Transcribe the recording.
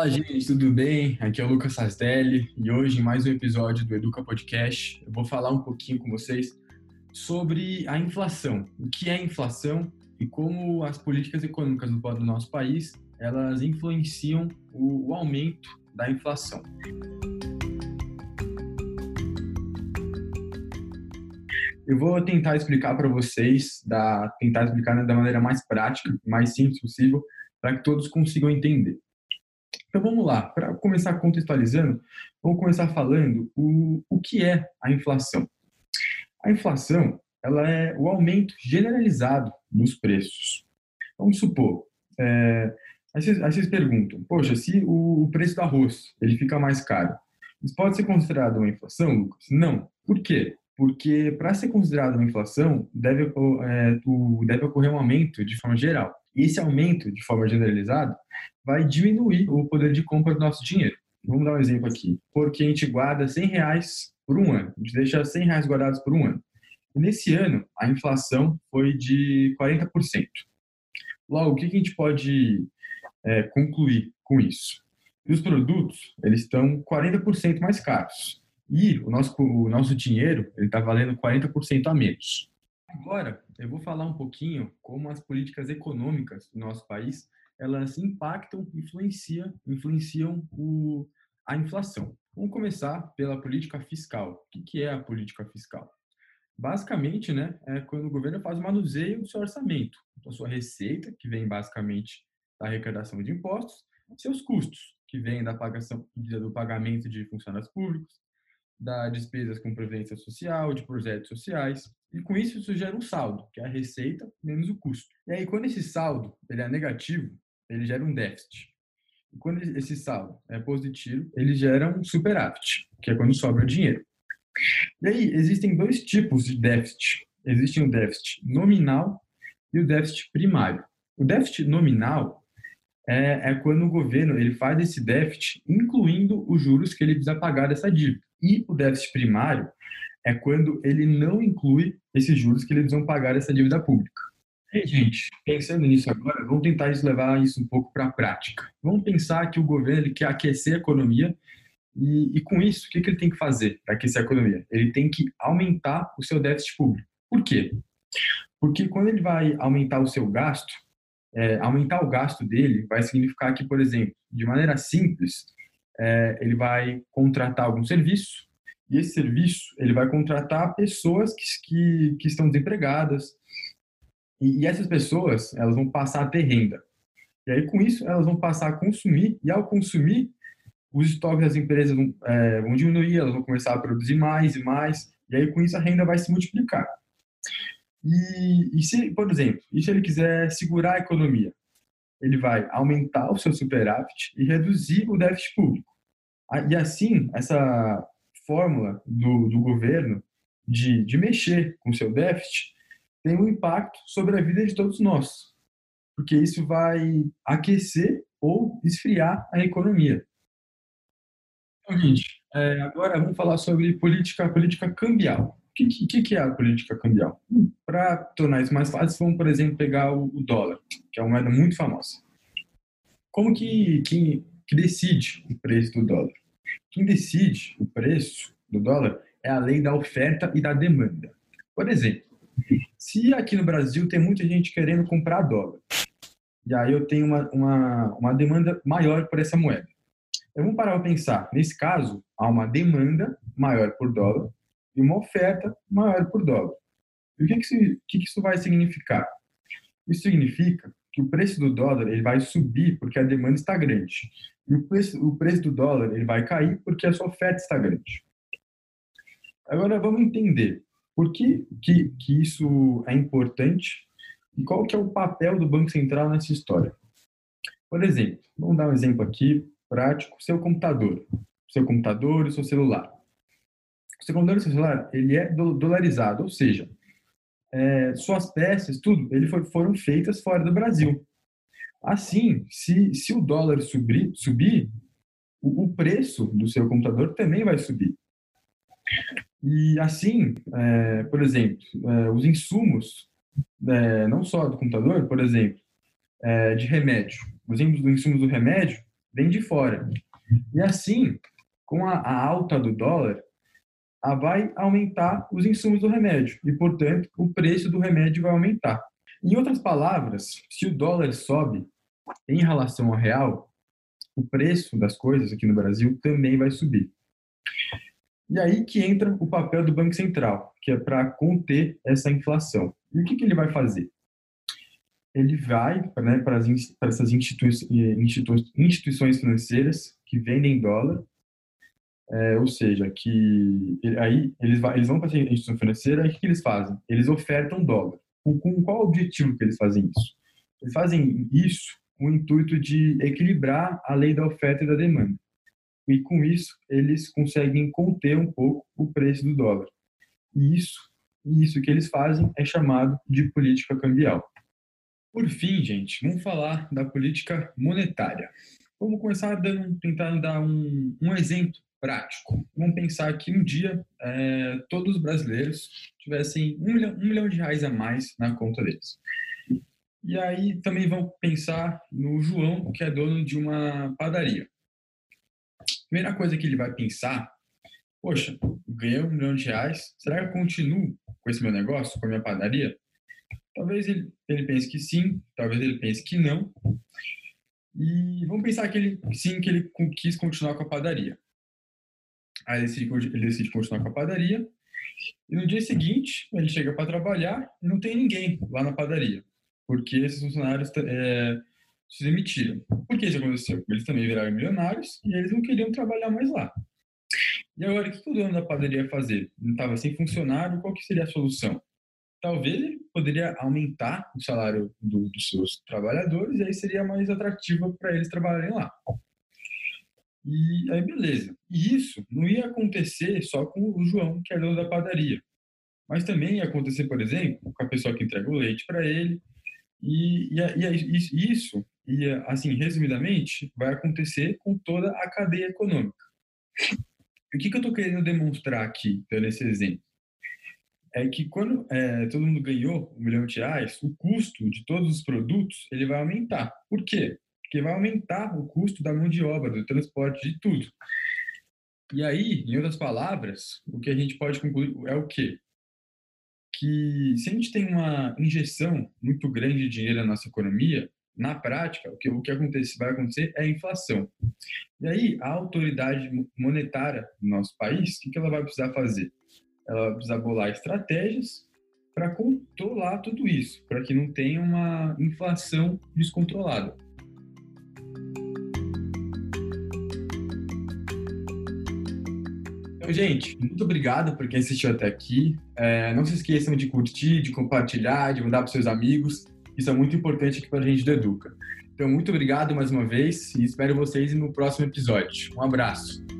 Fala, gente, tudo bem? Aqui é o Lucas Sasdelli e hoje, em mais um episódio do Educa Podcast, eu vou falar um pouquinho com vocês sobre a inflação. O que é inflação e como as políticas econômicas do nosso país elas influenciam o, o aumento da inflação. Eu vou tentar explicar para vocês, da, tentar explicar da maneira mais prática, mais simples possível, para que todos consigam entender. Então vamos lá, para começar contextualizando, vamos começar falando o, o que é a inflação. A inflação ela é o aumento generalizado dos preços. Vamos supor, é, aí, vocês, aí vocês perguntam, poxa, se o, o preço do arroz ele fica mais caro, isso pode ser considerado uma inflação, Lucas? Não. Por quê? Porque para ser considerado uma inflação, deve, é, deve ocorrer um aumento de forma geral. E esse aumento, de forma generalizada, vai diminuir o poder de compra do nosso dinheiro. Vamos dar um exemplo aqui. Porque a gente guarda 100 reais por um ano. A gente deixa 100 reais guardados por um ano. E nesse ano, a inflação foi de 40%. Logo, o que a gente pode é, concluir com isso? Os produtos, eles estão 40% mais caros. E o nosso, o nosso dinheiro, ele está valendo 40% a menos. Agora, eu vou falar um pouquinho como as políticas econômicas do nosso país, elas impactam, influenciam, influenciam o, a inflação. Vamos começar pela política fiscal. O que é a política fiscal? Basicamente, né, é quando o governo faz o manuseio do seu orçamento, da sua receita, que vem basicamente da arrecadação de impostos, seus custos, que vêm da pagação, do pagamento de funcionários públicos, da despesas com previdência social, de projetos sociais, e com isso isso gera um saldo, que é a receita menos o custo. E aí quando esse saldo ele é negativo, ele gera um déficit. E quando esse saldo é positivo, ele gera um superávit, que é quando sobra dinheiro. E aí, existem dois tipos de déficit. Existe um déficit nominal e o déficit primário. O déficit nominal é, é quando o governo ele faz esse déficit incluindo os juros que ele precisa pagar dessa dívida. E o déficit primário é quando ele não inclui esses juros que eles vão pagar essa dívida pública. E, gente, pensando nisso agora, vamos tentar levar isso um pouco para a prática. Vamos pensar que o governo ele quer aquecer a economia e, e com isso, o que, que ele tem que fazer para aquecer a economia? Ele tem que aumentar o seu déficit público. Por quê? Porque quando ele vai aumentar o seu gasto, é, aumentar o gasto dele vai significar que, por exemplo, de maneira simples, é, ele vai contratar algum serviço e esse serviço ele vai contratar pessoas que, que, que estão desempregadas e, e essas pessoas elas vão passar a ter renda. E aí, com isso, elas vão passar a consumir, e ao consumir, os estoques das empresas vão, é, vão diminuir, elas vão começar a produzir mais e mais, e aí com isso a renda vai se multiplicar. E, e se, por exemplo, e se ele quiser segurar a economia? Ele vai aumentar o seu superávit e reduzir o déficit público. E assim, essa fórmula do, do governo de, de mexer com o seu déficit tem um impacto sobre a vida de todos nós, porque isso vai aquecer ou esfriar a economia. Então, gente, é, agora vamos falar sobre política, política cambial. O que, que, que é a política cambial? Hum, Para tornar isso mais fácil, vamos, por exemplo, pegar o, o, dólar, que é uma moeda muito famosa. Como que, que, que decide o preço do dólar? Quem decide o preço do dólar é a lei da oferta e da demanda. Por exemplo, se aqui no Brasil tem muita gente querendo comprar dólar, e aí eu tenho uma, uma, uma demanda maior por essa moeda. Eu vou parar para pensar. Nesse caso, há uma demanda maior por dólar e uma oferta maior por dólar. E o que, que, isso, vai significar? Isso significa que o preço do dólar ele vai subir porque a demanda está grande. E o preço, o preço do dólar ele vai cair porque a sua oferta está grande. Agora vamos entender por que, que, que isso é importante e qual que é o papel do Banco Central nessa história. Por exemplo, vamos dar um exemplo aqui prático, seu computador, seu computador e seu celular. O seu computador seu celular, ele é dolarizado, ou seja, é, suas peças, tudo, ele foi, foram feitas fora do Brasil. Assim, se, se o dólar subir, subir o, o preço do seu computador também vai subir. E assim, é, por exemplo, é, os insumos, é, não só do computador, por exemplo, é, de remédio, os insumos do remédio, vem de fora. E assim, com a, a alta do dólar, vai aumentar os insumos do remédio e, portanto, o preço do remédio vai aumentar. Em outras palavras, se o dólar sobe em relação ao real, o preço das coisas aqui no Brasil também vai subir. E aí que entra o papel do Banco Central, que é para conter essa inflação. E o que, que ele vai fazer? Ele vai né, para, as, para essas institui institu instituições financeiras que vendem dólar, é, ou seja, que aí eles, eles vão para essa instituição financeira e o que eles fazem? Eles ofertam dólar. Com, com qual objetivo que eles fazem isso? Eles fazem isso com o intuito de equilibrar a lei da oferta e da demanda. E com isso, eles conseguem conter um pouco o preço do dólar. E isso, isso que eles fazem é chamado de política cambial. Por fim, gente, vamos falar da política monetária. Vamos começar dando, tentando dar um, um exemplo prático. Vamos pensar que um dia é, todos os brasileiros tivessem um milhão, um milhão de reais a mais na conta deles. E aí também vamos pensar no João, que é dono de uma padaria. Primeira coisa que ele vai pensar, poxa, ganhei um milhão de reais, será que eu continuo com esse meu negócio, com a minha padaria? Talvez ele, ele pense que sim, talvez ele pense que não. E vamos pensar que ele sim, que ele quis continuar com a padaria. Aí ele decide, ele decide continuar com a padaria. E no dia seguinte, ele chega para trabalhar e não tem ninguém lá na padaria, porque esses funcionários é, se demitiram. Por que isso aconteceu? Eles também viraram milionários e eles não queriam trabalhar mais lá. E agora, o que o dono da padaria ia fazer? Não estava sem funcionário, qual que seria a solução? Talvez ele poderia aumentar o salário do, dos seus trabalhadores e aí seria mais atrativo para eles trabalharem lá. E aí, beleza. E isso não ia acontecer só com o João, que é dono da padaria. Mas também ia acontecer, por exemplo, com a pessoa que entrega o leite para ele. E, e, e isso, e assim, resumidamente, vai acontecer com toda a cadeia econômica. O que, que eu estou querendo demonstrar aqui, esse exemplo? É que quando é, todo mundo ganhou um milhão de reais, o custo de todos os produtos ele vai aumentar. Por quê? Porque vai aumentar o custo da mão de obra, do transporte, de tudo. E aí, em outras palavras, o que a gente pode concluir é o quê? Que se a gente tem uma injeção muito grande de dinheiro na nossa economia, na prática, o que, o que acontece, vai acontecer é a inflação. E aí, a autoridade monetária do nosso país, o que, ela vai precisar fazer? Ela vai precisar bolar estratégias para controlar tudo isso, para que não tenha uma inflação descontrolada. Gente, muito obrigado por quem assistiu até aqui. É, não se esqueçam de curtir, de compartilhar, de mandar para seus amigos. Isso é muito importante aqui para a gente do Educa. Então, muito obrigado mais uma vez e espero vocês no próximo episódio. Um abraço.